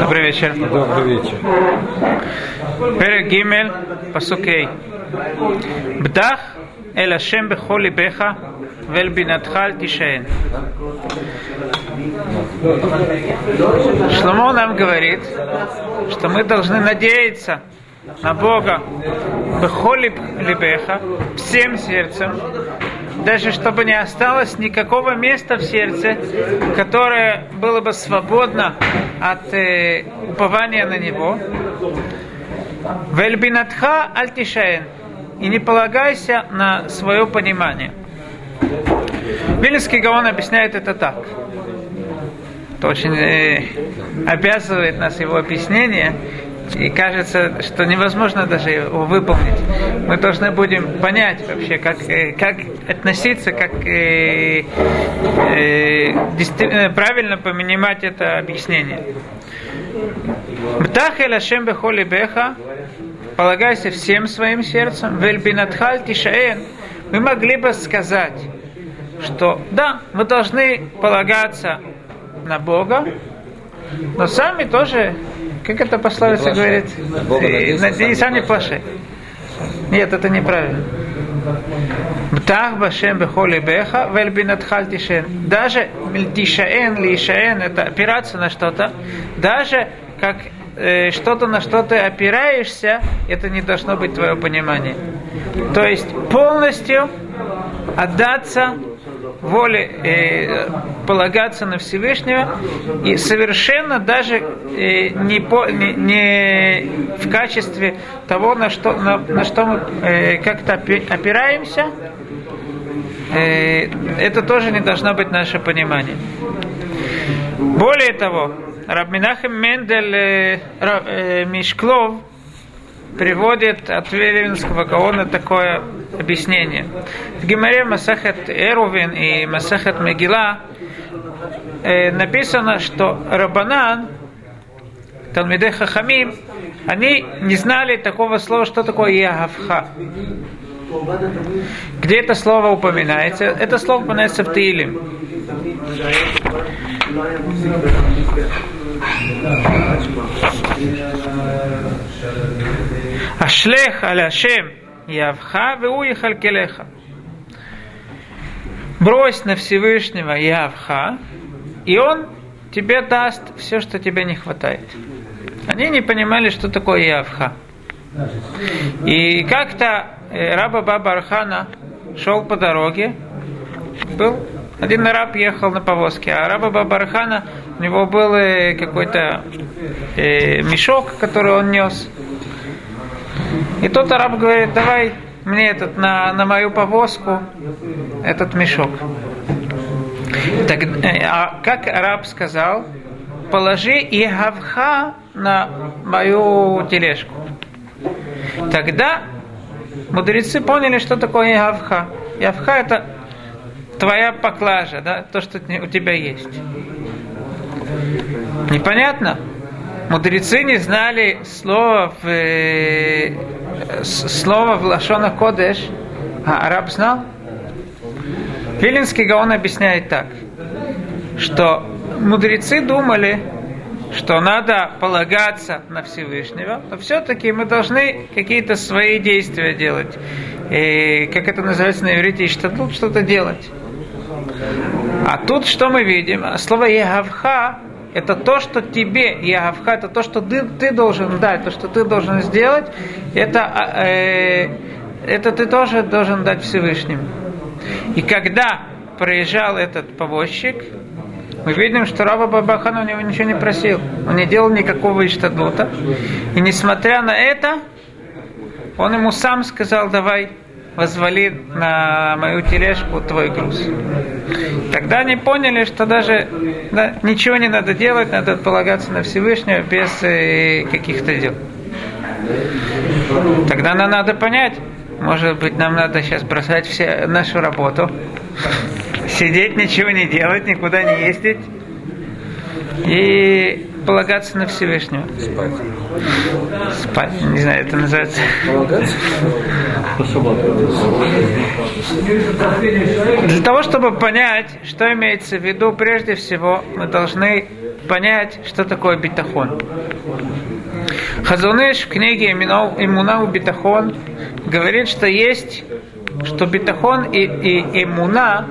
Добрый вечер. Добрый вечер. פרק ג', פסוק ה' בטח אל השם בכל ליבך ואל בינתך אל תישען. Шломо нам говорит, что мы должны надеяться на Бога бехоли либеха, всем сердцем, даже чтобы не осталось никакого места в сердце, которое было бы свободно от э, упования на Него. Вельбинатха альтишаен. И не полагайся на свое понимание. Вильнинский Гаон объясняет это так. Это очень э, обязывает нас его объяснение. И кажется, что невозможно даже его выполнить. Мы должны будем понять вообще, как, э, как относиться, как э, э, правильно понимать это объяснение. Бтахель Ашем бехоли беха, полагайся всем своим сердцем, вельбинатхаль тишаэн, мы могли бы сказать, что да, мы должны полагаться на Бога, но сами тоже, как это пословица говорит, и сами плашай. Нет, это неправильно. Бтах башем бехоли беха вельбинатхаль тишен. Даже тишаэн, лишаэн, это опираться на что-то, даже как э, что-то на что ты опираешься, это не должно быть твое понимание. То есть полностью отдаться воле э, полагаться на Всевышнего и совершенно даже э, не, по, не, не в качестве того, на что, на, на что мы э, как-то опираемся, э, это тоже не должно быть наше понимание. Более того, Рабминахем Мендель э, э, Мишклов приводит от Велевинского Гаона такое объяснение. В Гимаре Масахет Эрувин и Масахет Мегила э, написано, что Рабанан, Талмиде Хахамим, они не знали такого слова, что такое Ягавха. Где это слово упоминается? Это слово упоминается в Тилим. Ашлех аля Ашем Явха веу Халкелеха. Брось на Всевышнего Явха, и он тебе даст все, что тебе не хватает. Они не понимали, что такое Явха. И как-то раба Баба Архана шел по дороге, был один раб ехал на повозке, а раба Баба Архана, у него был какой-то э, мешок, который он нес. И тот араб говорит, давай мне этот на, на мою повозку этот мешок. Так, а как араб сказал, положи и гавха на мою тележку. Тогда мудрецы поняли, что такое явха. Явха это твоя поклажа, да, то, что у тебя есть. Непонятно? Мудрецы не знали слова в, э, слова в Лашона Кодеш, а араб знал. Вилинский Гаон объясняет так, что мудрецы думали, что надо полагаться на Всевышнего, но все-таки мы должны какие-то свои действия делать. И, как это называется на иврите, что тут что-то делать. А тут что мы видим? Слово «егавха» это то, что тебе, Ягавха, это то, что ты, ты должен дать, то, что ты должен сделать, это, э, это ты тоже должен дать Всевышнему. И когда проезжал этот повозчик, мы видим, что Раба Бабахан у него ничего не просил. Он не делал никакого иштадлута. И несмотря на это, он ему сам сказал, давай, возвали на мою тележку твой груз. Тогда они поняли, что даже да, ничего не надо делать, надо полагаться на Всевышнего без э, каких-то дел. Тогда нам надо понять, может быть, нам надо сейчас бросать все нашу работу, сидеть, ничего не делать, никуда не ездить и полагаться на Всевышнего. Спать. Спать, не знаю, это называется. Полагаться? Для того, чтобы понять, что имеется в виду, прежде всего, мы должны понять, что такое битахон. Хазуныш в книге Имуна у битахон говорит, что есть, что битахон и, и имуна,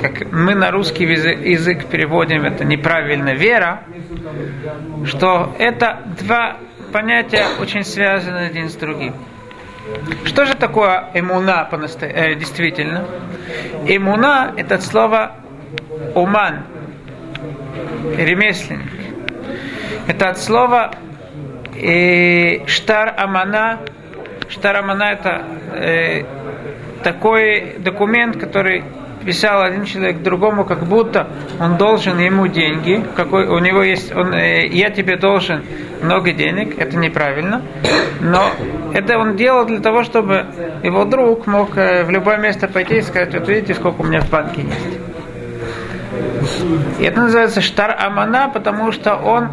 как мы на русский язык переводим, это неправильно вера, что это два понятия очень связаны один с другим. Что же такое имуна э, действительно? Имуна – это слово уман, ремесленник. Это от слова э, штар амана. Штар амана – это э, такой документ, который писал один человек другому, как будто он должен ему деньги, какой у него есть, он, э, я тебе должен много денег, это неправильно, но это он делал для того, чтобы его друг мог э, в любое место пойти и сказать, вот видите, сколько у меня в банке есть. И это называется штар амана, потому что он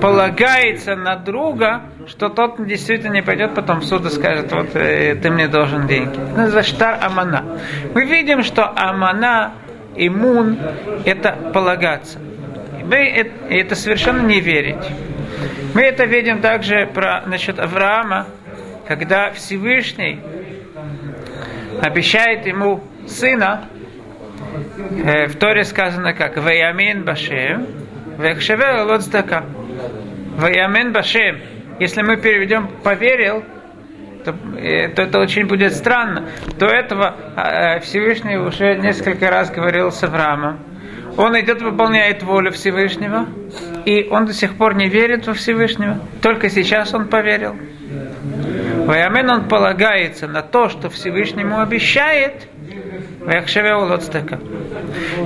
полагается на друга, что тот действительно не пойдет потом в суд и скажет, вот э, ты мне должен деньги. Это называется штар амана. Мы видим, что амана, иммун, это полагаться. Мы это совершенно не верить. Мы это видим также про, насчет Авраама, когда Всевышний обещает ему сына, э, в Торе сказано как «Ваямин башем, вехшевер лодздака». «Ваямин башем» Если мы переведем «поверил», то, э, то это очень будет странно. До этого э, Всевышний уже несколько раз говорил с Авраамом. Он идет, выполняет волю Всевышнего, и он до сих пор не верит во Всевышнего. Только сейчас он поверил. Ваямен он полагается на то, что Всевышнему обещает,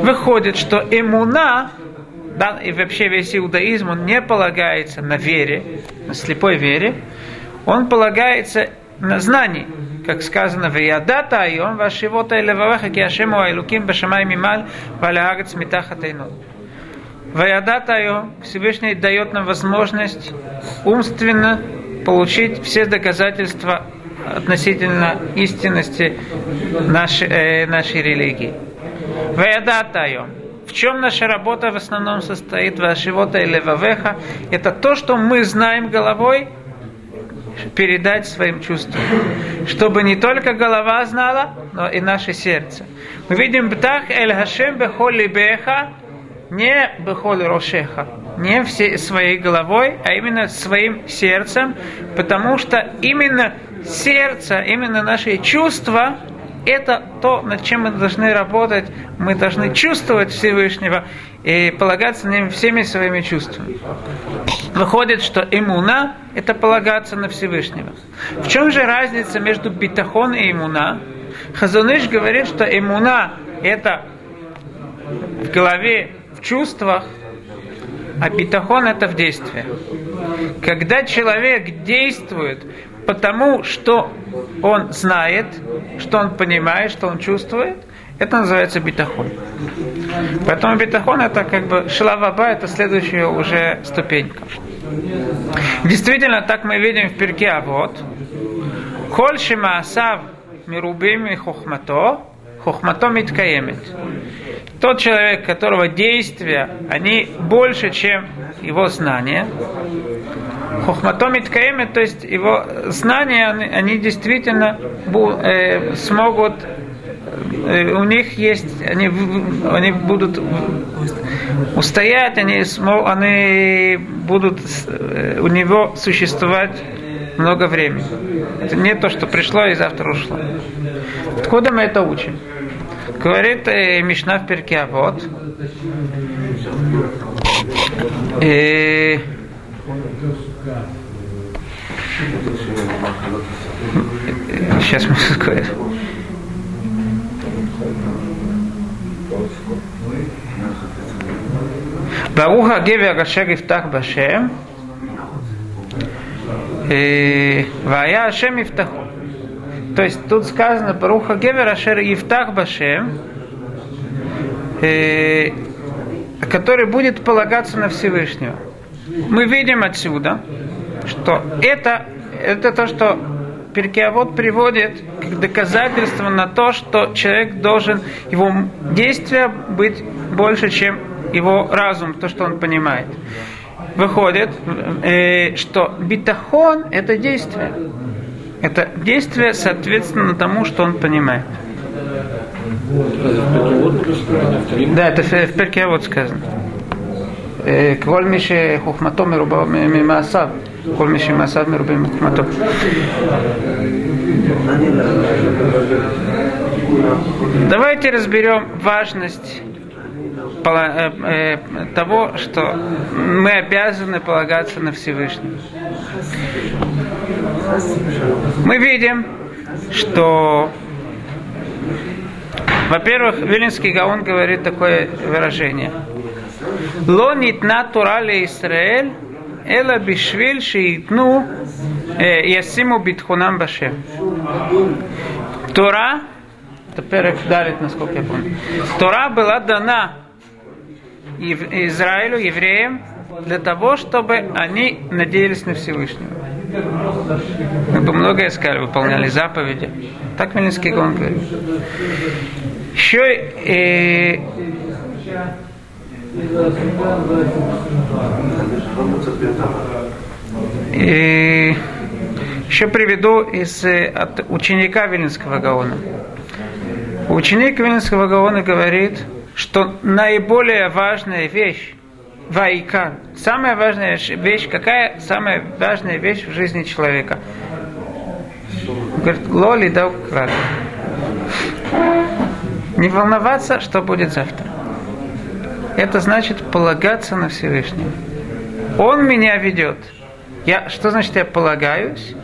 Выходит, что имуна да, и вообще весь иудаизм, он не полагается на вере, на слепой вере, он полагается на знании, как сказано в Ядата, и он вашивота и леваваха, ки ашему айлуким башамай мималь, валягат смитаха тайнот. Ваядата Всевышний дает нам возможность умственно получить все доказательства относительно истинности нашей, э, нашей религии. Ваядата в чем наша работа в основном состоит, вашивота или вавеха, это то, что мы знаем головой, передать своим чувствам. Чтобы не только голова знала, но и наше сердце. Мы видим птах эль хашем бехоли беха, не бехоли рошеха, не всей своей головой, а именно своим сердцем, потому что именно сердце, именно наши чувства это то, над чем мы должны работать. Мы должны чувствовать Всевышнего и полагаться на ним всеми своими чувствами. Выходит, что имуна – это полагаться на Всевышнего. В чем же разница между битахон и имуна? Хазуныш говорит, что имуна – это в голове, в чувствах, а битахон – это в действии. Когда человек действует потому что он знает, что он понимает, что он чувствует, это называется битахон. Поэтому битахон это как бы шлаваба, это следующая уже ступенька. Действительно, так мы видим в перке, а вот. Коль шимаасав мирубим и хохмато, хохмато миткаемет. Тот человек, которого действия, они больше, чем его знания, Хохматомит Каэмет, то есть его знания, они, они действительно э, смогут, э, у них есть, они, они будут устоять, они, смог, они будут э, у него существовать много времени. Это не то, что пришло и завтра ушло. Откуда мы это учим? Говорит э, Мишна в перке, а вот. Э, Сейчас мы скажем. Баруха Гевер Ашер Ифтах Башем Вая Ашем Ифтаху. То есть тут сказано Баруха Гевер Ашер Ифтах Башем который будет полагаться на Всевышнего. Мы видим отсюда, что это, это то, что Перкиавод приводит как доказательство на то, что человек должен, его действия быть больше, чем его разум, то, что он понимает. Выходит, э, что битахон – это действие. Это действие соответственно тому, что он понимает. Да, это в Перке вот сказано. כל מי שחוכמתו מרובה ממעשיו, כל מי שמעשיו מרובים מחוכמתו. Давайте разберем важность того, что мы обязаны полагаться на Всевышнего. Мы видим, что во-первых, Вилинский Гаон говорит такое выражение. Ло нитна тура ле Исраэль, эла бишвиль шиитну ясиму битхунам башем. Тора, это перек далит, насколько я помню. Тора была дана Израилю, евреям, для того, чтобы они надеялись на Всевышнего. Мы бы многое сказали, выполняли заповеди. Так Милинский Гон говорит. Еще э, и еще приведу из, э, от ученика Вилинского Гаона. Ученик Вилинского Гаона говорит, что наиболее важная вещь Вайка. Самая важная вещь, какая самая важная вещь в жизни человека? Говорит, лоли да украли. Не волноваться, что будет завтра. Это значит полагаться на Всевышнего. Он меня ведет. Я, что значит я полагаюсь?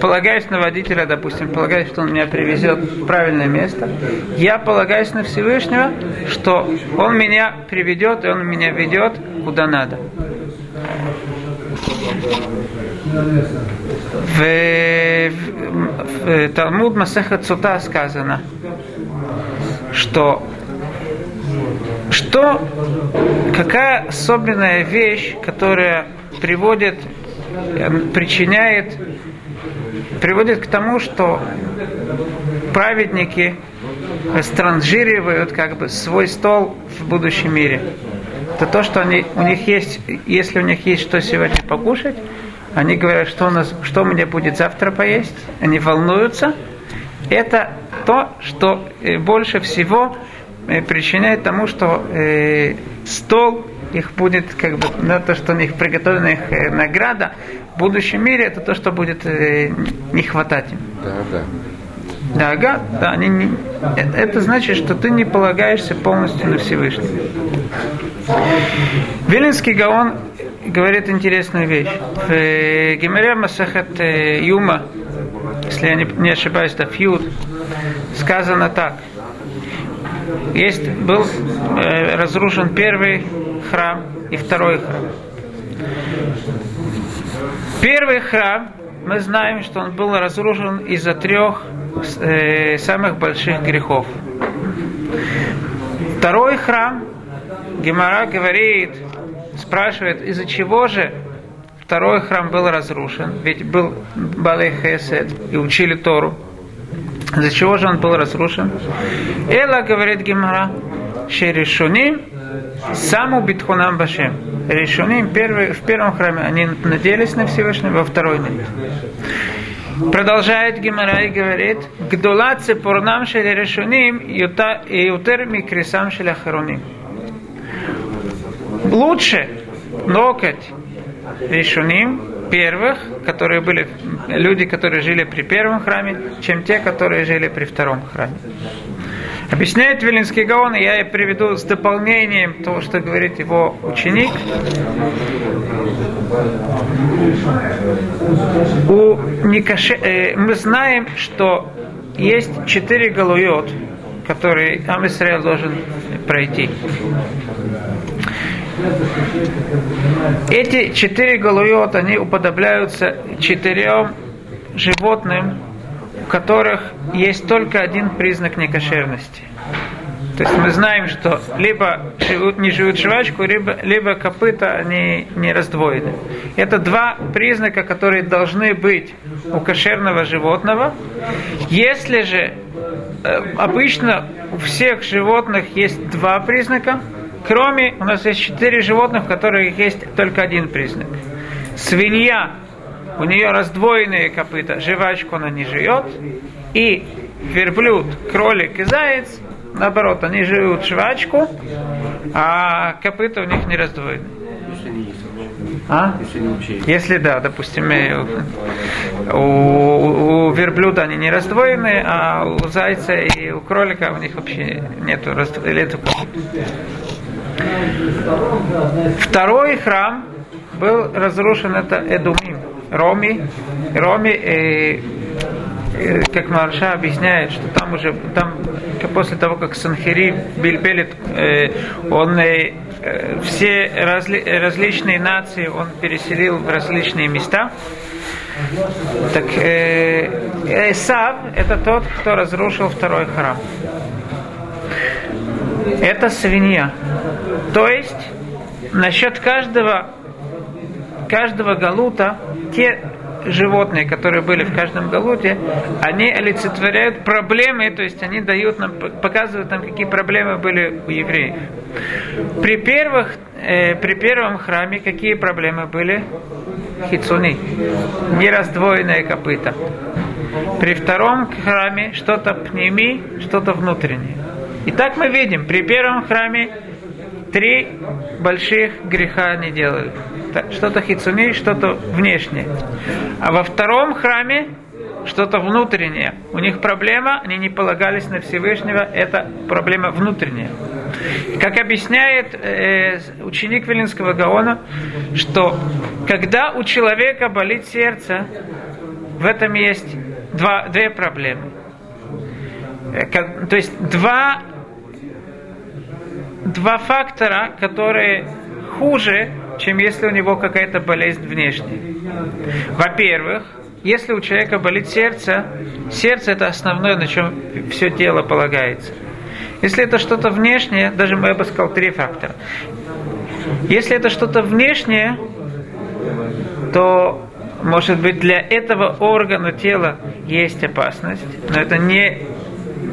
Полагаюсь на водителя, допустим, полагаюсь, что он меня привезет в правильное место. Я полагаюсь на Всевышнего, что он меня приведет, и он меня ведет куда надо. В, в, в Талмуд Масеха Цута сказано, что что, какая особенная вещь, которая приводит, причиняет, приводит к тому, что праведники странжиривают как бы свой стол в будущем мире. Это то, что они, у них есть, если у них есть что сегодня покушать, они говорят, что, у нас, что мне будет завтра поесть, они волнуются. Это то, что э, больше всего э, причиняет тому, что э, стол их будет, как бы, на то, что у них приготовлена их э, награда в будущем мире, это то, что будет э, не хватать им. Да, да. Да, ага, да, они не, э, это значит, что ты не полагаешься полностью на Всевышнего. Вилинский Гаон говорит интересную вещь. В э, Гемере Масахат э, Юма, если я не, ошибаюсь, это Фьюд, сказано так. Есть, был э, разрушен первый храм и второй храм. Первый храм, мы знаем, что он был разрушен из-за трех э, самых больших грехов. Второй храм, Гемора говорит, спрашивает, из-за чего же второй храм был разрушен, ведь был Балей Хесед и учили Тору. Из-за чего же он был разрушен? Эла, говорит Гемора, Шеришуним, саму битхунам башем. Решуним первый, в первом храме они надеялись на Всевышнего, во второй нет. Продолжает Гимара и говорит, Гдула цепурнам шели решуним и утер микрисам шели ахароним лучше ноготь решуним, первых, которые были люди, которые жили при первом храме, чем те, которые жили при втором храме. Объясняет Вилинский Гаон, и я приведу с дополнением того, что говорит его ученик. У Никаше, э, мы знаем, что есть четыре галуйот, которые Амисраил должен пройти. Эти четыре галуйот, они уподобляются четырем животным, у которых есть только один признак некошерности. То есть мы знаем, что либо живут, не живут жвачку, либо, либо копыта они не раздвоены. Это два признака, которые должны быть у кошерного животного. Если же э, обычно у всех животных есть два признака, кроме у нас есть четыре животных, в которых есть только один признак. Свинья, у нее раздвоенные копыта, жвачку она не живет, и верблюд, кролик и заяц, наоборот, они живут жвачку, а копыта у них не раздвоены. А? Если, да, допустим, у, у верблюда они не раздвоены, а у зайца и у кролика у них вообще нету раздвоения. Второй храм был разрушен, это Эдумим, Роми. Роми, э, э, как Марша объясняет, что там уже, там после того, как Санхири Бильбелит, э, он э, э, все разли, различные нации он переселил в различные места. Так э, Исав это тот, кто разрушил второй храм. Это свинья. То есть насчет каждого каждого галута те животные, которые были в каждом галуте, они олицетворяют проблемы, то есть они дают нам, показывают нам, какие проблемы были у евреев. При, первых, э, при первом храме какие проблемы были? Хицуни. Нераздвоенное копыта. При втором храме что-то пнеми, что-то внутреннее. И так мы видим, при первом храме три больших греха они делали. Что-то хицуни, что-то внешнее. А во втором храме что-то внутреннее. У них проблема, они не полагались на Всевышнего, это проблема внутренняя. Как объясняет э, ученик Велинского Гаона, что когда у человека болит сердце, в этом есть два, две проблемы. Э, то есть два два фактора, которые хуже, чем если у него какая-то болезнь внешняя. Во-первых, если у человека болит сердце, сердце это основное, на чем все тело полагается. Если это что-то внешнее, даже я бы сказал три фактора. Если это что-то внешнее, то, может быть, для этого органа тела есть опасность, но это не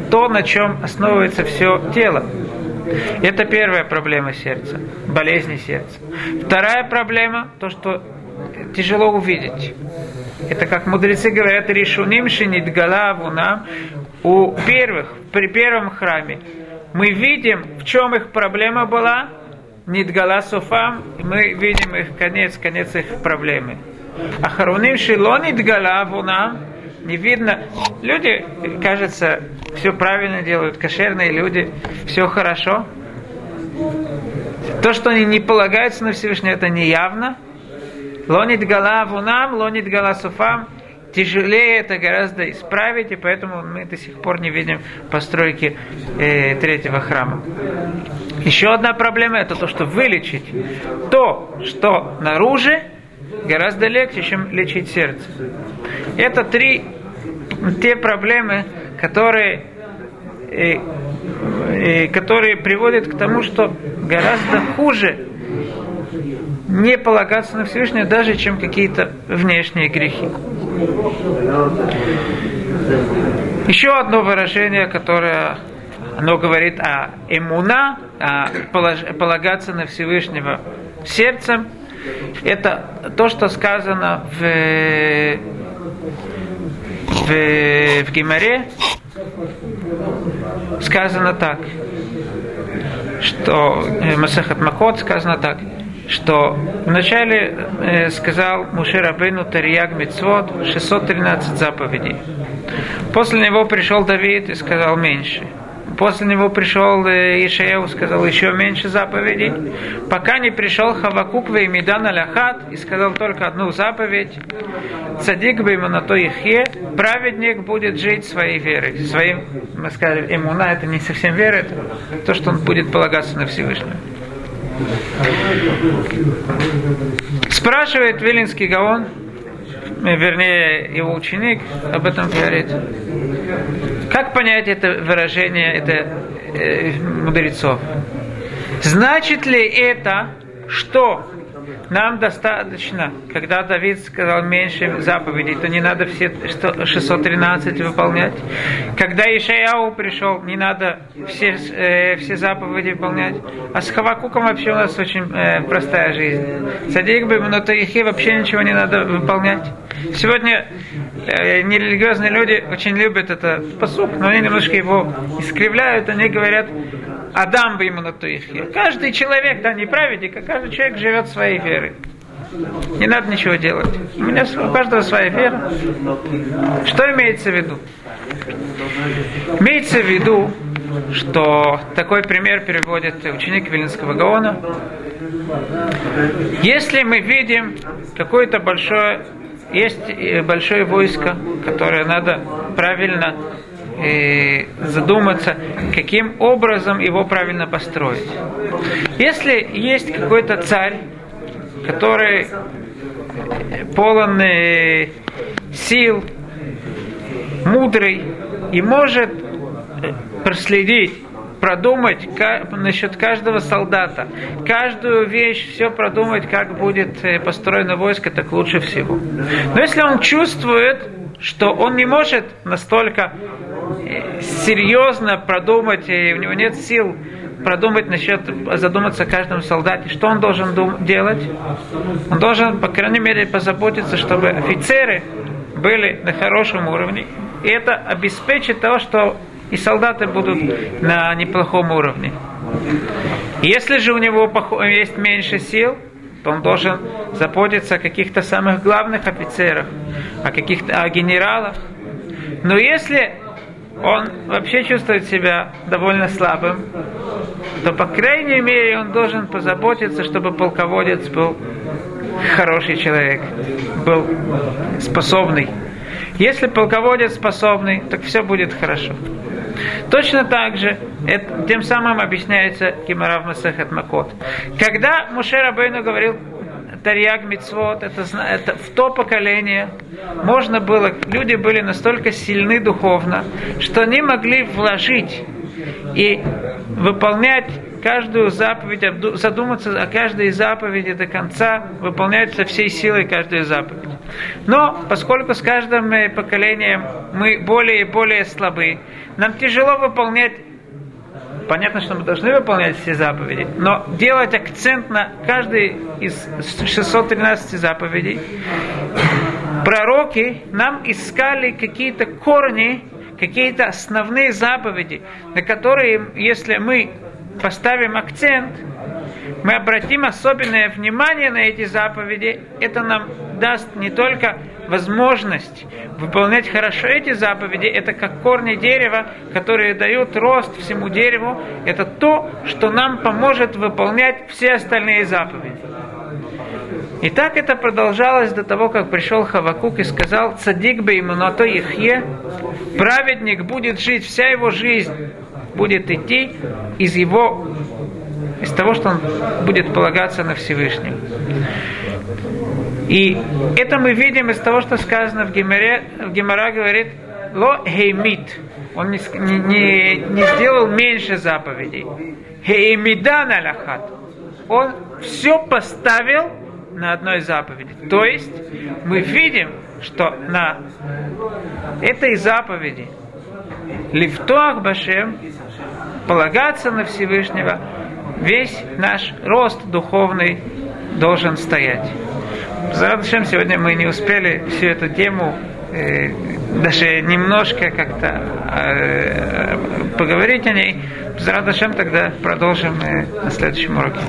то, на чем основывается все тело. Это первая проблема сердца, болезни сердца. Вторая проблема, то, что тяжело увидеть. Это как мудрецы говорят, решуним шинит галаву нам. У первых, при первом храме, мы видим, в чем их проблема была, Нидгала Суфам, мы видим их конец, конец их проблемы. А Харуним Шило Нидгала нам не видно. Люди, кажется, все правильно делают, кошерные люди, все хорошо. То, что они не полагаются на Всевышнего, это не явно. Лонит гала вунам, лонит гала суфам. Тяжелее это гораздо исправить, и поэтому мы до сих пор не видим постройки э, третьего храма. Еще одна проблема это то, что вылечить то, что наружу, гораздо легче, чем лечить сердце. Это три те проблемы, которые, и, и, которые приводят к тому, что гораздо хуже не полагаться на Всевышнего, даже чем какие-то внешние грехи. Еще одно выражение, которое оно говорит о эмуна, о полагаться на Всевышнего сердцем, это то, что сказано в в, в Гимаре сказано так, что э, Масахат Макот сказано так, что вначале э, сказал Мушер Рабейну Тарияг Мицвод 613 заповедей. После него пришел Давид и сказал меньше. После него пришел э, Ишеев, сказал еще меньше заповедей, пока не пришел Хавакук Веймидан Аляхат и сказал только одну заповедь. Цадик бы ему на то ихе, праведник будет жить своей верой. Своим, мы сказали, имуна это не совсем вера, это то, что он будет полагаться на Всевышнего. Спрашивает Вилинский Гаон, вернее, его ученик об этом говорит. Как понять это выражение, это э, мудрецов. Значит ли это, что нам достаточно, когда Давид сказал меньше заповедей, то не надо все 613 выполнять. Когда Ишаяу пришел, не надо все, э, все заповеди выполнять. А с Хавакуком вообще у нас очень э, простая жизнь. Садик бы, но Таихи вообще ничего не надо выполнять. Сегодня нерелигиозные люди очень любят этот посук, но они немножко его искривляют, они говорят, Адам бы ему на то их. Каждый человек, да, не праведник, а каждый человек живет своей верой. Не надо ничего делать. У меня у каждого своя вера. Что имеется в виду? Имеется в виду, что такой пример переводит ученик Вилинского Гаона. Если мы видим какое-то большое, есть э, большое войско, которое надо правильно э, задуматься, каким образом его правильно построить. Если есть какой-то царь, который полон э, сил, мудрый и может проследить продумать насчет каждого солдата, каждую вещь, все продумать, как будет э, построено войско, так лучше всего. Но если он чувствует, что он не может настолько э, серьезно продумать, и у него нет сил продумать насчет, задуматься о каждом солдате, что он должен дум- делать? Он должен, по крайней мере, позаботиться, чтобы офицеры были на хорошем уровне, и это обеспечит того, что и солдаты будут на неплохом уровне. Если же у него есть меньше сил, то он должен заботиться о каких-то самых главных офицерах, о каких-то о генералах. Но если он вообще чувствует себя довольно слабым, то, по крайней мере, он должен позаботиться, чтобы полководец был хороший человек, был способный. Если полководец способный, так все будет хорошо. Точно так же, это, тем самым объясняется Гимара в Масахет Макот. Когда Муше Рабейну говорил Тарьяг Мицвод, это, это в то поколение можно было, люди были настолько сильны духовно, что они могли вложить и выполнять каждую заповедь, задуматься о каждой заповеди до конца, выполнять со всей силой каждую заповедь. Но поскольку с каждым поколением мы более и более слабы, нам тяжело выполнять Понятно, что мы должны выполнять все заповеди, но делать акцент на каждой из 613 заповедей. Пророки нам искали какие-то корни, какие-то основные заповеди, на которые, если мы поставим акцент, мы обратим особенное внимание на эти заповеди, это нам даст не только возможность выполнять хорошо эти заповеди, это как корни дерева, которые дают рост всему дереву, это то, что нам поможет выполнять все остальные заповеди. И так это продолжалось до того, как пришел Хавакук и сказал, «Цадик бы ему на то ихе, праведник будет жить, вся его жизнь будет идти из его из того, что он будет полагаться на Всевышнего. И это мы видим из того, что сказано в Геморе, в Гемора говорит, ло хеймит, он не, не, не сделал меньше заповедей. Хеймидан алахат, он все поставил на одной заповеди. То есть мы видим, что на этой заповеди Лифтуах Башем полагаться на Всевышнего, весь наш рост духовный должен стоять. За сегодня мы не успели всю эту тему э, даже немножко как-то э, поговорить о ней. За тогда продолжим э, на следующем уроке.